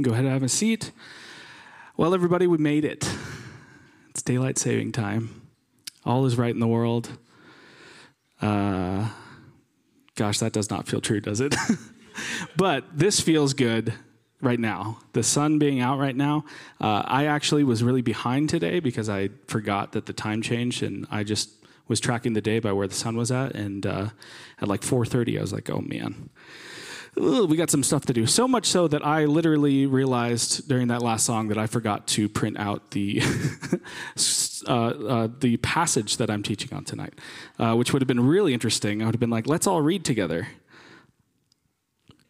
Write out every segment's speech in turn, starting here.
Go ahead and have a seat. Well, everybody, we made it. It's daylight saving time. All is right in the world. Uh, gosh, that does not feel true, does it? but this feels good right now. The sun being out right now. Uh, I actually was really behind today because I forgot that the time changed, and I just was tracking the day by where the sun was at. And uh, at like 4:30, I was like, "Oh man." We got some stuff to do. So much so that I literally realized during that last song that I forgot to print out the uh, uh, the passage that I'm teaching on tonight, uh, which would have been really interesting. I would have been like, let's all read together.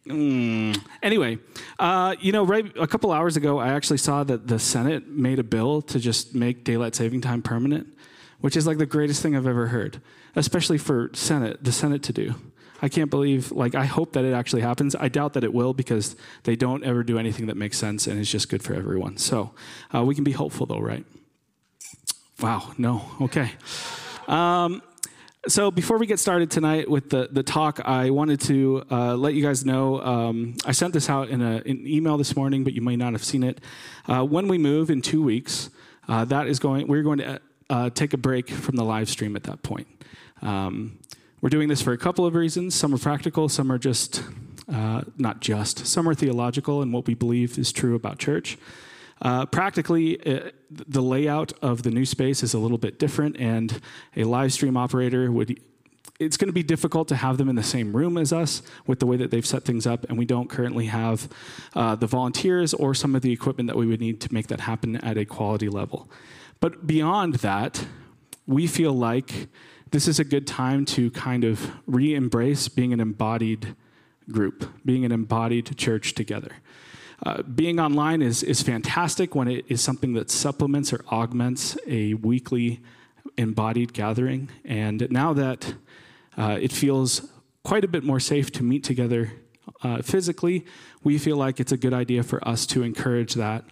Mm. Anyway, uh, you know, right a couple hours ago, I actually saw that the Senate made a bill to just make daylight saving time permanent, which is like the greatest thing I've ever heard, especially for Senate, the Senate to do. I can't believe, like, I hope that it actually happens. I doubt that it will because they don't ever do anything that makes sense and it's just good for everyone. So uh, we can be hopeful, though, right? Wow, no, okay. Um, so before we get started tonight with the, the talk, I wanted to uh, let you guys know um, I sent this out in, a, an email this morning, but you may not have seen it. Uh, when we move in two weeks, uh, that is going. We're going to uh, take a break from the live stream at that point. Um, we're doing this for a couple of reasons. Some are practical, some are just, uh, not just, some are theological and what we believe is true about church. Uh, practically, uh, the layout of the new space is a little bit different, and a live stream operator would. It's going to be difficult to have them in the same room as us with the way that they've set things up, and we don't currently have uh, the volunteers or some of the equipment that we would need to make that happen at a quality level. But beyond that, we feel like this is a good time to kind of re embrace being an embodied group, being an embodied church together. Uh, being online is, is fantastic when it is something that supplements or augments a weekly embodied gathering. And now that uh, it feels quite a bit more safe to meet together uh, physically, we feel like it's a good idea for us to encourage that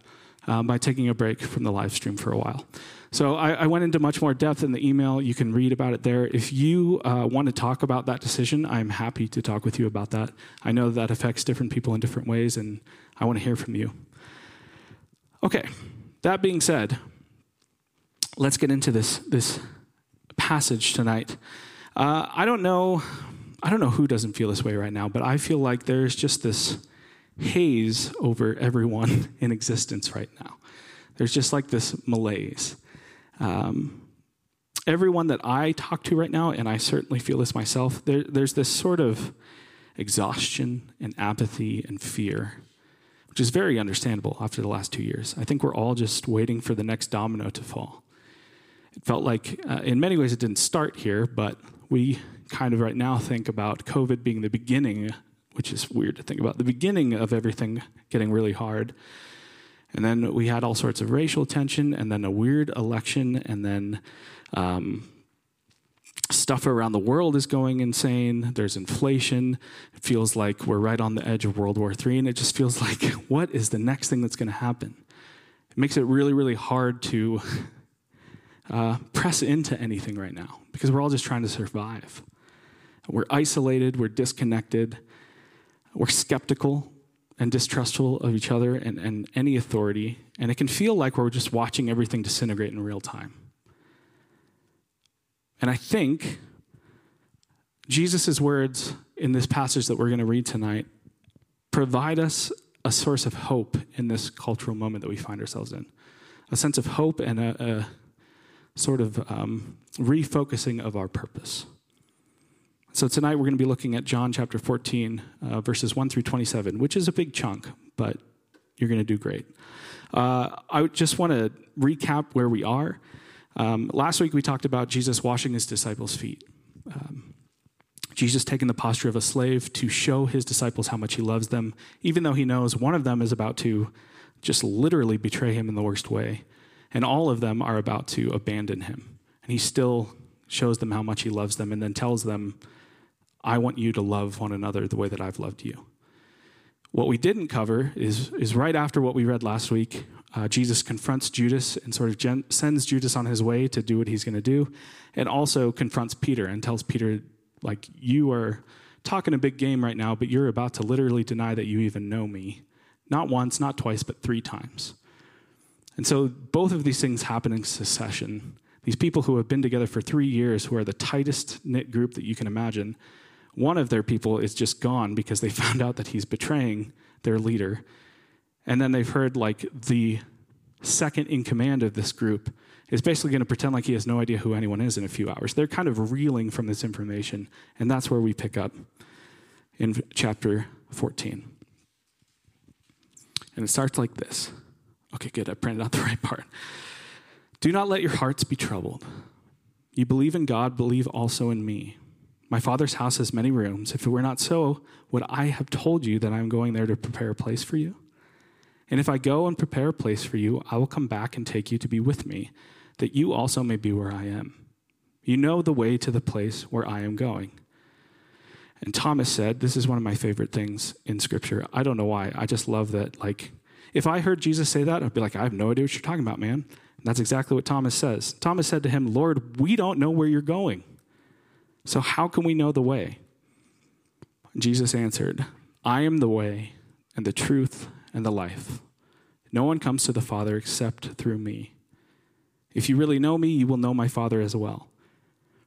uh, by taking a break from the live stream for a while. So I, I, went into much more depth in the email. You can read about it there. If you uh, want to talk about that decision, I'm happy to talk with you about that. I know that affects different people in different ways, and I want to hear from you. Okay, that being said, let's get into this, this passage tonight. Uh, I don't know. I don't know who doesn't feel this way right now, but I feel like there's just this haze over everyone in existence right now. There's just like this malaise. Um, everyone that I talk to right now, and I certainly feel this myself, there, there's this sort of exhaustion and apathy and fear, which is very understandable after the last two years. I think we're all just waiting for the next domino to fall. It felt like, uh, in many ways, it didn't start here, but we kind of right now think about COVID being the beginning, which is weird to think about, the beginning of everything getting really hard. And then we had all sorts of racial tension, and then a weird election, and then um, stuff around the world is going insane. There's inflation. It feels like we're right on the edge of World War III, and it just feels like, what is the next thing that's going to happen? It makes it really, really hard to uh, press into anything right now because we're all just trying to survive. We're isolated, we're disconnected, we're skeptical, and distrustful of each other and, and any authority. And it can feel like we're just watching everything disintegrate in real time. And I think Jesus' words in this passage that we're going to read tonight provide us a source of hope in this cultural moment that we find ourselves in a sense of hope and a, a sort of um, refocusing of our purpose. So tonight we're going to be looking at John chapter 14, uh, verses 1 through 27, which is a big chunk, but you're going to do great. Uh, I just want to recap where we are. Um, last week we talked about Jesus washing his disciples' feet. Um, Jesus taking the posture of a slave to show his disciples how much he loves them, even though he knows one of them is about to just literally betray him in the worst way, and all of them are about to abandon him. And he still shows them how much he loves them and then tells them I want you to love one another the way that I've loved you. What we didn't cover is, is right after what we read last week. Uh, Jesus confronts Judas and sort of gen- sends Judas on his way to do what he's going to do, and also confronts Peter and tells Peter, like, you are talking a big game right now, but you're about to literally deny that you even know me Not once, not twice, but three times. And so both of these things happen in succession. These people who have been together for three years, who are the tightest knit group that you can imagine, one of their people is just gone because they found out that he's betraying their leader. And then they've heard like the second in command of this group is basically going to pretend like he has no idea who anyone is in a few hours. They're kind of reeling from this information, and that's where we pick up in chapter 14. And it starts like this. Okay, good. I printed out the right part. Do not let your hearts be troubled. You believe in God, believe also in me. My Father's house has many rooms. If it were not so, would I have told you that I am going there to prepare a place for you? And if I go and prepare a place for you, I will come back and take you to be with me, that you also may be where I am. You know the way to the place where I am going. And Thomas said, This is one of my favorite things in Scripture. I don't know why. I just love that. Like, if I heard Jesus say that, I'd be like, I have no idea what you're talking about, man. And that's exactly what Thomas says. Thomas said to him, Lord, we don't know where you're going. So how can we know the way? Jesus answered, I am the way and the truth and the life. No one comes to the Father except through me. If you really know me, you will know my Father as well.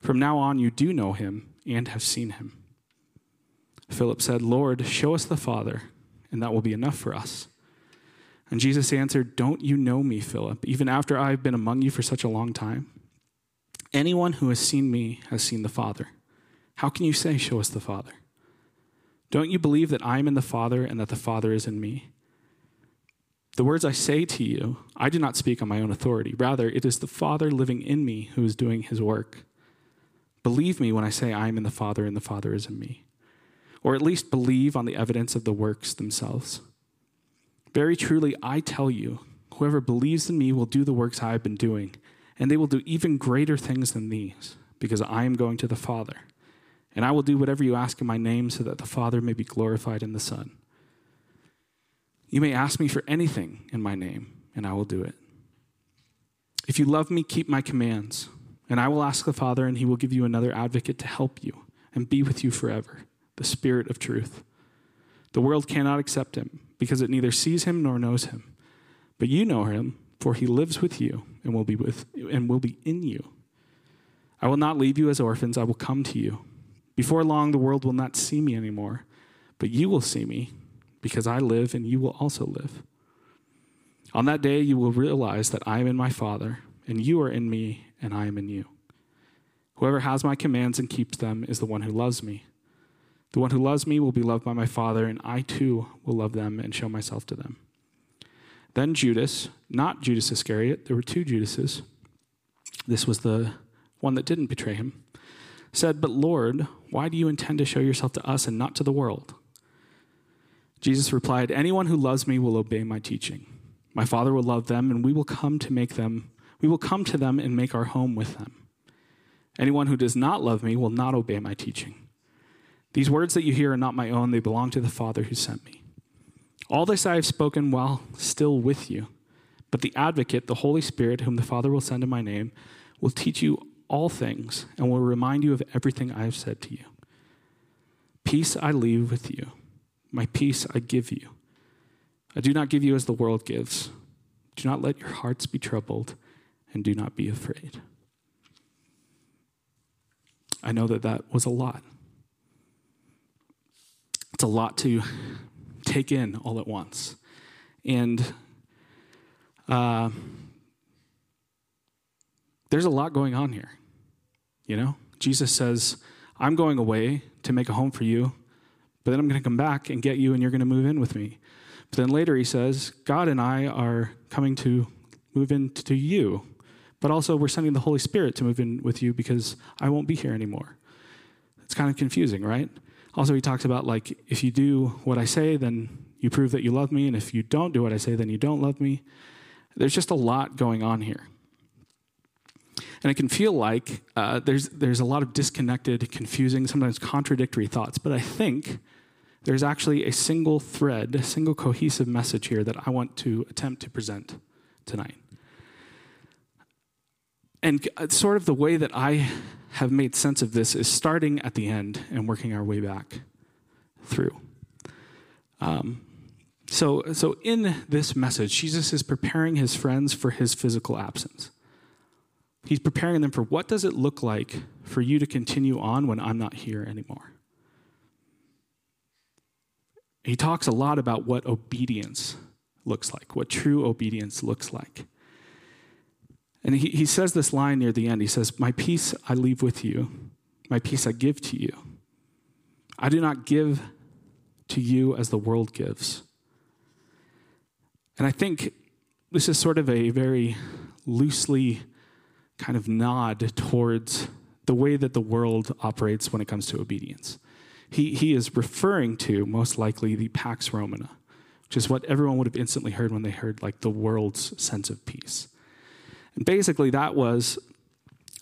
From now on, you do know him and have seen him. Philip said, Lord, show us the Father, and that will be enough for us. And Jesus answered, Don't you know me, Philip, even after I have been among you for such a long time? Anyone who has seen me has seen the Father. How can you say, Show us the Father? Don't you believe that I am in the Father and that the Father is in me? The words I say to you, I do not speak on my own authority. Rather, it is the Father living in me who is doing his work. Believe me when I say I am in the Father and the Father is in me or at least believe on the evidence of the works themselves. Very truly, I tell you, whoever believes in me will do the works I have been doing, and they will do even greater things than these, because I am going to the Father. And I will do whatever you ask in my name, so that the Father may be glorified in the Son. You may ask me for anything in my name, and I will do it. If you love me, keep my commands, and I will ask the Father, and he will give you another advocate to help you and be with you forever the Spirit of truth. The world cannot accept him because it neither sees him nor knows him. But you know him, for he lives with you and will be with and will be in you. I will not leave you as orphans, I will come to you. Before long the world will not see me anymore, but you will see me because I live and you will also live. On that day you will realize that I am in my Father, and you are in me, and I am in you. Whoever has my commands and keeps them is the one who loves me. The one who loves me will be loved by my Father, and I too will love them and show myself to them. Then Judas, not Judas Iscariot, there were two Judases. This was the one that didn't betray him, said, But Lord, why do you intend to show yourself to us and not to the world? Jesus replied, Anyone who loves me will obey my teaching. My Father will love them, and we will come to make them, we will come to them and make our home with them. Anyone who does not love me will not obey my teaching. These words that you hear are not my own, they belong to the Father who sent me. All this I have spoken while still with you. But the advocate, the Holy Spirit, whom the Father will send in my name, will teach you all things and will remind you of everything I have said to you. Peace I leave with you, my peace I give you. I do not give you as the world gives. Do not let your hearts be troubled, and do not be afraid. I know that that was a lot. It's a lot to take in all at once. And uh, there's a lot going on here. You know, Jesus says, I'm going away to make a home for you, but then I'm going to come back and get you, and you're going to move in with me. But then later he says, God and I are coming to move into you, but also we're sending the Holy Spirit to move in with you because I won't be here anymore. It's kind of confusing, right? Also, he talks about like, if you do what I say, then you prove that you love me. And if you don't do what I say, then you don't love me. There's just a lot going on here. And it can feel like uh, there's, there's a lot of disconnected, confusing, sometimes contradictory thoughts. But I think there's actually a single thread, a single cohesive message here that I want to attempt to present tonight. And uh, sort of the way that I have made sense of this is starting at the end and working our way back through. Um, So, so in this message, Jesus is preparing his friends for his physical absence. He's preparing them for what does it look like for you to continue on when I'm not here anymore. He talks a lot about what obedience looks like, what true obedience looks like. And he, he says this line near the end. He says, My peace I leave with you, my peace I give to you. I do not give to you as the world gives. And I think this is sort of a very loosely kind of nod towards the way that the world operates when it comes to obedience. He, he is referring to, most likely, the Pax Romana, which is what everyone would have instantly heard when they heard like the world's sense of peace. Basically, that was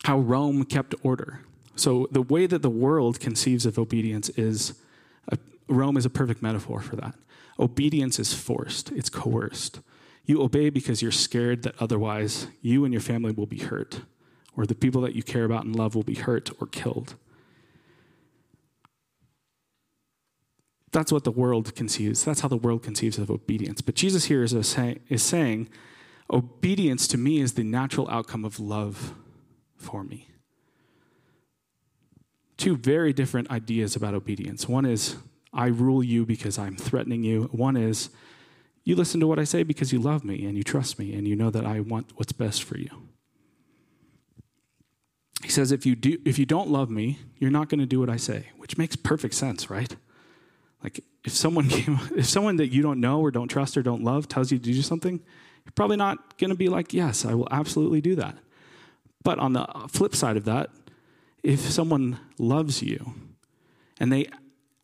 how Rome kept order. So the way that the world conceives of obedience is a, Rome is a perfect metaphor for that. Obedience is forced, it's coerced. You obey because you're scared that otherwise you and your family will be hurt, or the people that you care about and love will be hurt or killed. That's what the world conceives. That's how the world conceives of obedience. But Jesus here is, say, is saying, obedience to me is the natural outcome of love for me. Two very different ideas about obedience. One is, I rule you because I'm threatening you. One is, you listen to what I say because you love me and you trust me and you know that I want what's best for you. He says, if you, do, if you don't love me, you're not going to do what I say, which makes perfect sense, right? Like if someone came, if someone that you don't know or don't trust or don't love tells you to do something, you're probably not going to be like, yes, I will absolutely do that. But on the flip side of that, if someone loves you and they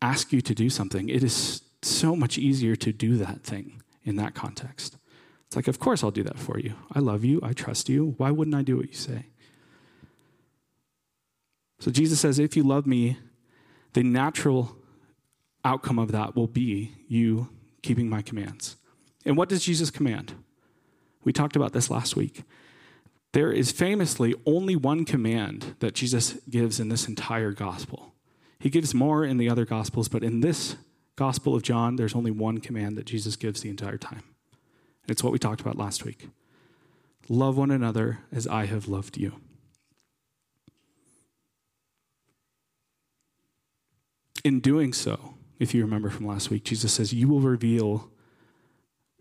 ask you to do something, it is so much easier to do that thing in that context. It's like, of course I'll do that for you. I love you. I trust you. Why wouldn't I do what you say? So Jesus says, if you love me, the natural outcome of that will be you keeping my commands. And what does Jesus command? We talked about this last week. There is famously only one command that Jesus gives in this entire gospel. He gives more in the other gospels, but in this Gospel of John, there's only one command that Jesus gives the entire time. It's what we talked about last week love one another as I have loved you. In doing so, if you remember from last week, Jesus says, You will reveal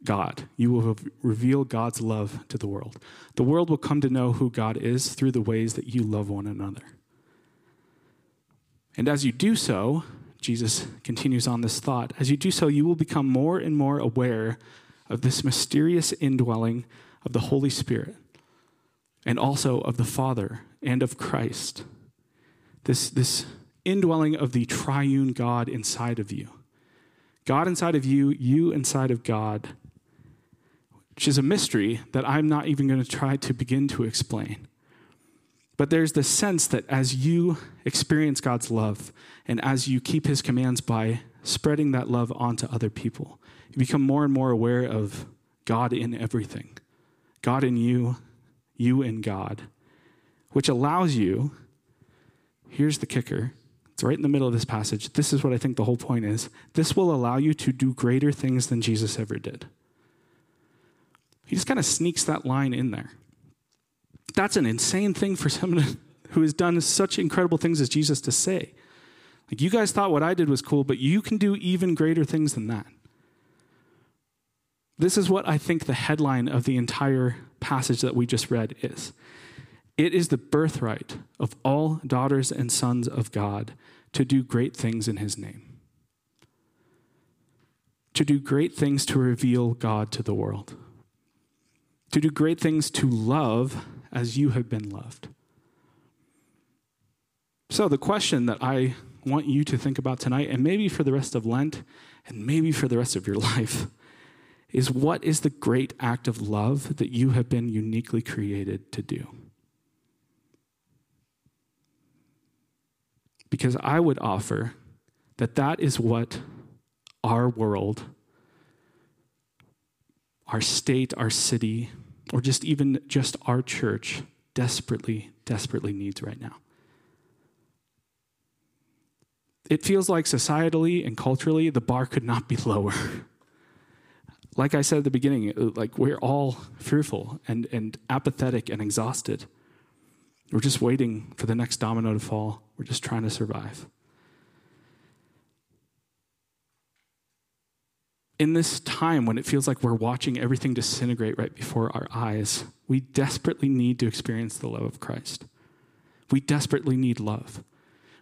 God. You will reveal God's love to the world. The world will come to know who God is through the ways that you love one another. And as you do so, Jesus continues on this thought. As you do so, you will become more and more aware of this mysterious indwelling of the Holy Spirit and also of the Father and of Christ. This, this indwelling of the triune God inside of you. God inside of you, you inside of God, which is a mystery that I'm not even going to try to begin to explain. But there's the sense that as you experience God's love and as you keep his commands by spreading that love onto other people, you become more and more aware of God in everything, God in you, you in God, which allows you, here's the kicker. It's right in the middle of this passage. This is what I think the whole point is. This will allow you to do greater things than Jesus ever did. He just kind of sneaks that line in there. That's an insane thing for someone who has done such incredible things as Jesus to say. Like, you guys thought what I did was cool, but you can do even greater things than that. This is what I think the headline of the entire passage that we just read is. It is the birthright of all daughters and sons of God to do great things in his name. To do great things to reveal God to the world. To do great things to love as you have been loved. So, the question that I want you to think about tonight, and maybe for the rest of Lent, and maybe for the rest of your life, is what is the great act of love that you have been uniquely created to do? Because I would offer that that is what our world, our state, our city, or just even just our church desperately, desperately needs right now. It feels like societally and culturally, the bar could not be lower. Like I said at the beginning, like we're all fearful and, and apathetic and exhausted. We're just waiting for the next domino to fall. We're just trying to survive. In this time when it feels like we're watching everything disintegrate right before our eyes, we desperately need to experience the love of Christ. We desperately need love.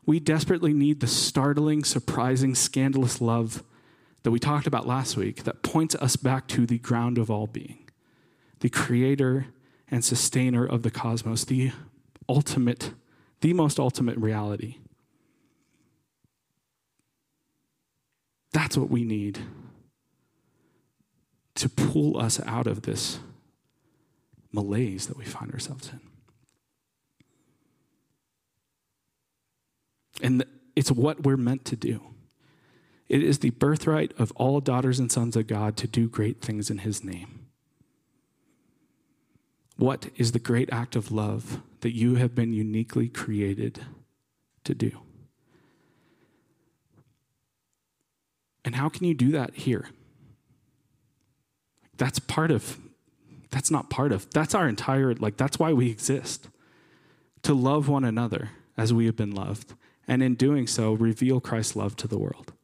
We desperately need the startling, surprising, scandalous love that we talked about last week that points us back to the ground of all being, the creator and sustainer of the cosmos, the ultimate, the most ultimate reality. That's what we need to pull us out of this malaise that we find ourselves in. And it's what we're meant to do. It is the birthright of all daughters and sons of God to do great things in His name. What is the great act of love that you have been uniquely created to do? And how can you do that here? That's part of, that's not part of, that's our entire, like, that's why we exist. To love one another as we have been loved and in doing so, reveal Christ's love to the world.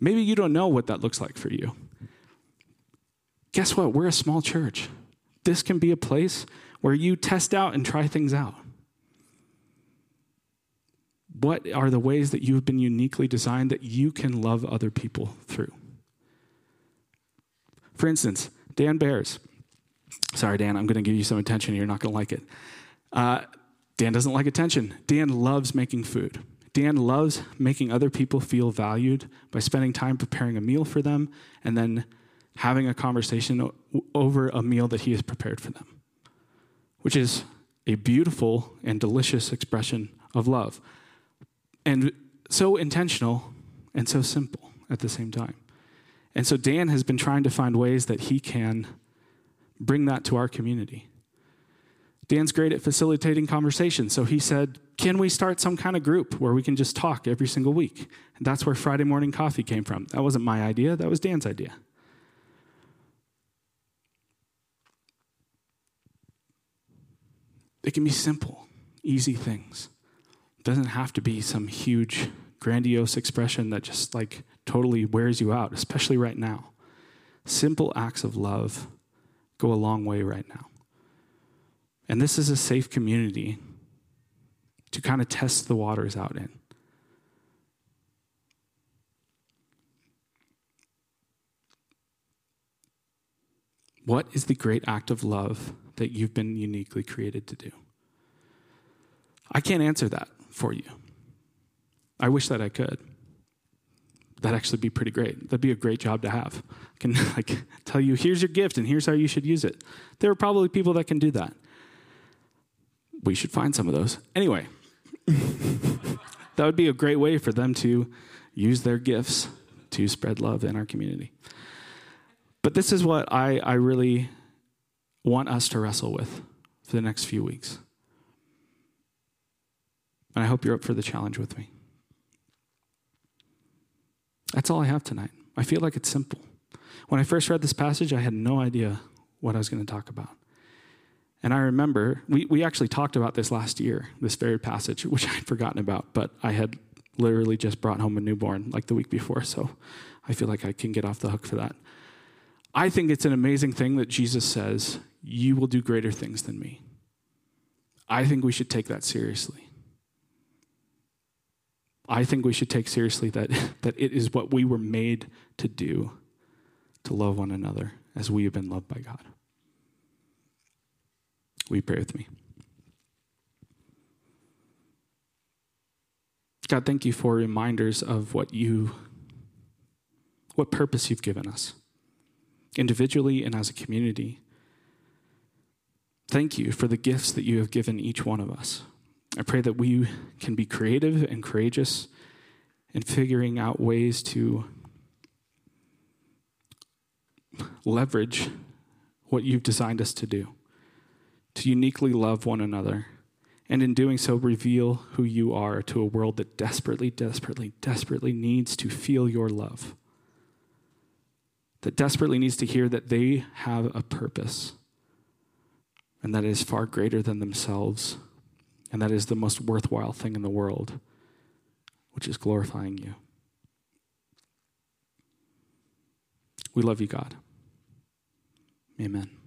Maybe you don't know what that looks like for you. Guess what? We're a small church. This can be a place where you test out and try things out. What are the ways that you've been uniquely designed that you can love other people through? For instance, Dan Bears. Sorry, Dan, I'm going to give you some attention. You're not going to like it. Uh, Dan doesn't like attention. Dan loves making food. Dan loves making other people feel valued by spending time preparing a meal for them and then having a conversation over a meal that he has prepared for them, which is a beautiful and delicious expression of love. And so intentional and so simple at the same time. And so Dan has been trying to find ways that he can bring that to our community. Dan's great at facilitating conversation. So he said, Can we start some kind of group where we can just talk every single week? And that's where Friday morning coffee came from. That wasn't my idea, that was Dan's idea. It can be simple, easy things. It doesn't have to be some huge, grandiose expression that just like totally wears you out, especially right now. Simple acts of love go a long way right now. And this is a safe community to kind of test the waters out in. What is the great act of love that you've been uniquely created to do? I can't answer that for you. I wish that I could. That'd actually be pretty great. That'd be a great job to have. I can like tell you here's your gift and here's how you should use it. There are probably people that can do that we should find some of those. Anyway, that would be a great way for them to use their gifts to spread love in our community. But this is what I, I really want us to wrestle with for the next few weeks. And I hope you're up for the challenge with me. That's all I have tonight. I feel like it's simple. When I first read this passage, I had no idea what I was going to talk about. And I remember, we, we actually talked about this last year, this very passage, which I'd forgotten about, but I had literally just brought home a newborn like the week before, so I feel like I can get off the hook for that. I think it's an amazing thing that Jesus says, You will do greater things than me. I think we should take that seriously. I think we should take seriously that, that it is what we were made to do to love one another as we have been loved by God. You pray with me? God, thank you for reminders of what you, what purpose you've given us, individually and as a community. Thank you for the gifts that you have given each one of us. I pray that we can be creative and courageous in figuring out ways to leverage what you've designed us to do to uniquely love one another, and in doing so, reveal who you are to a world that desperately, desperately, desperately needs to feel your love. that desperately needs to hear that they have a purpose and that it is far greater than themselves, and that is the most worthwhile thing in the world, which is glorifying you. We love you, God. Amen.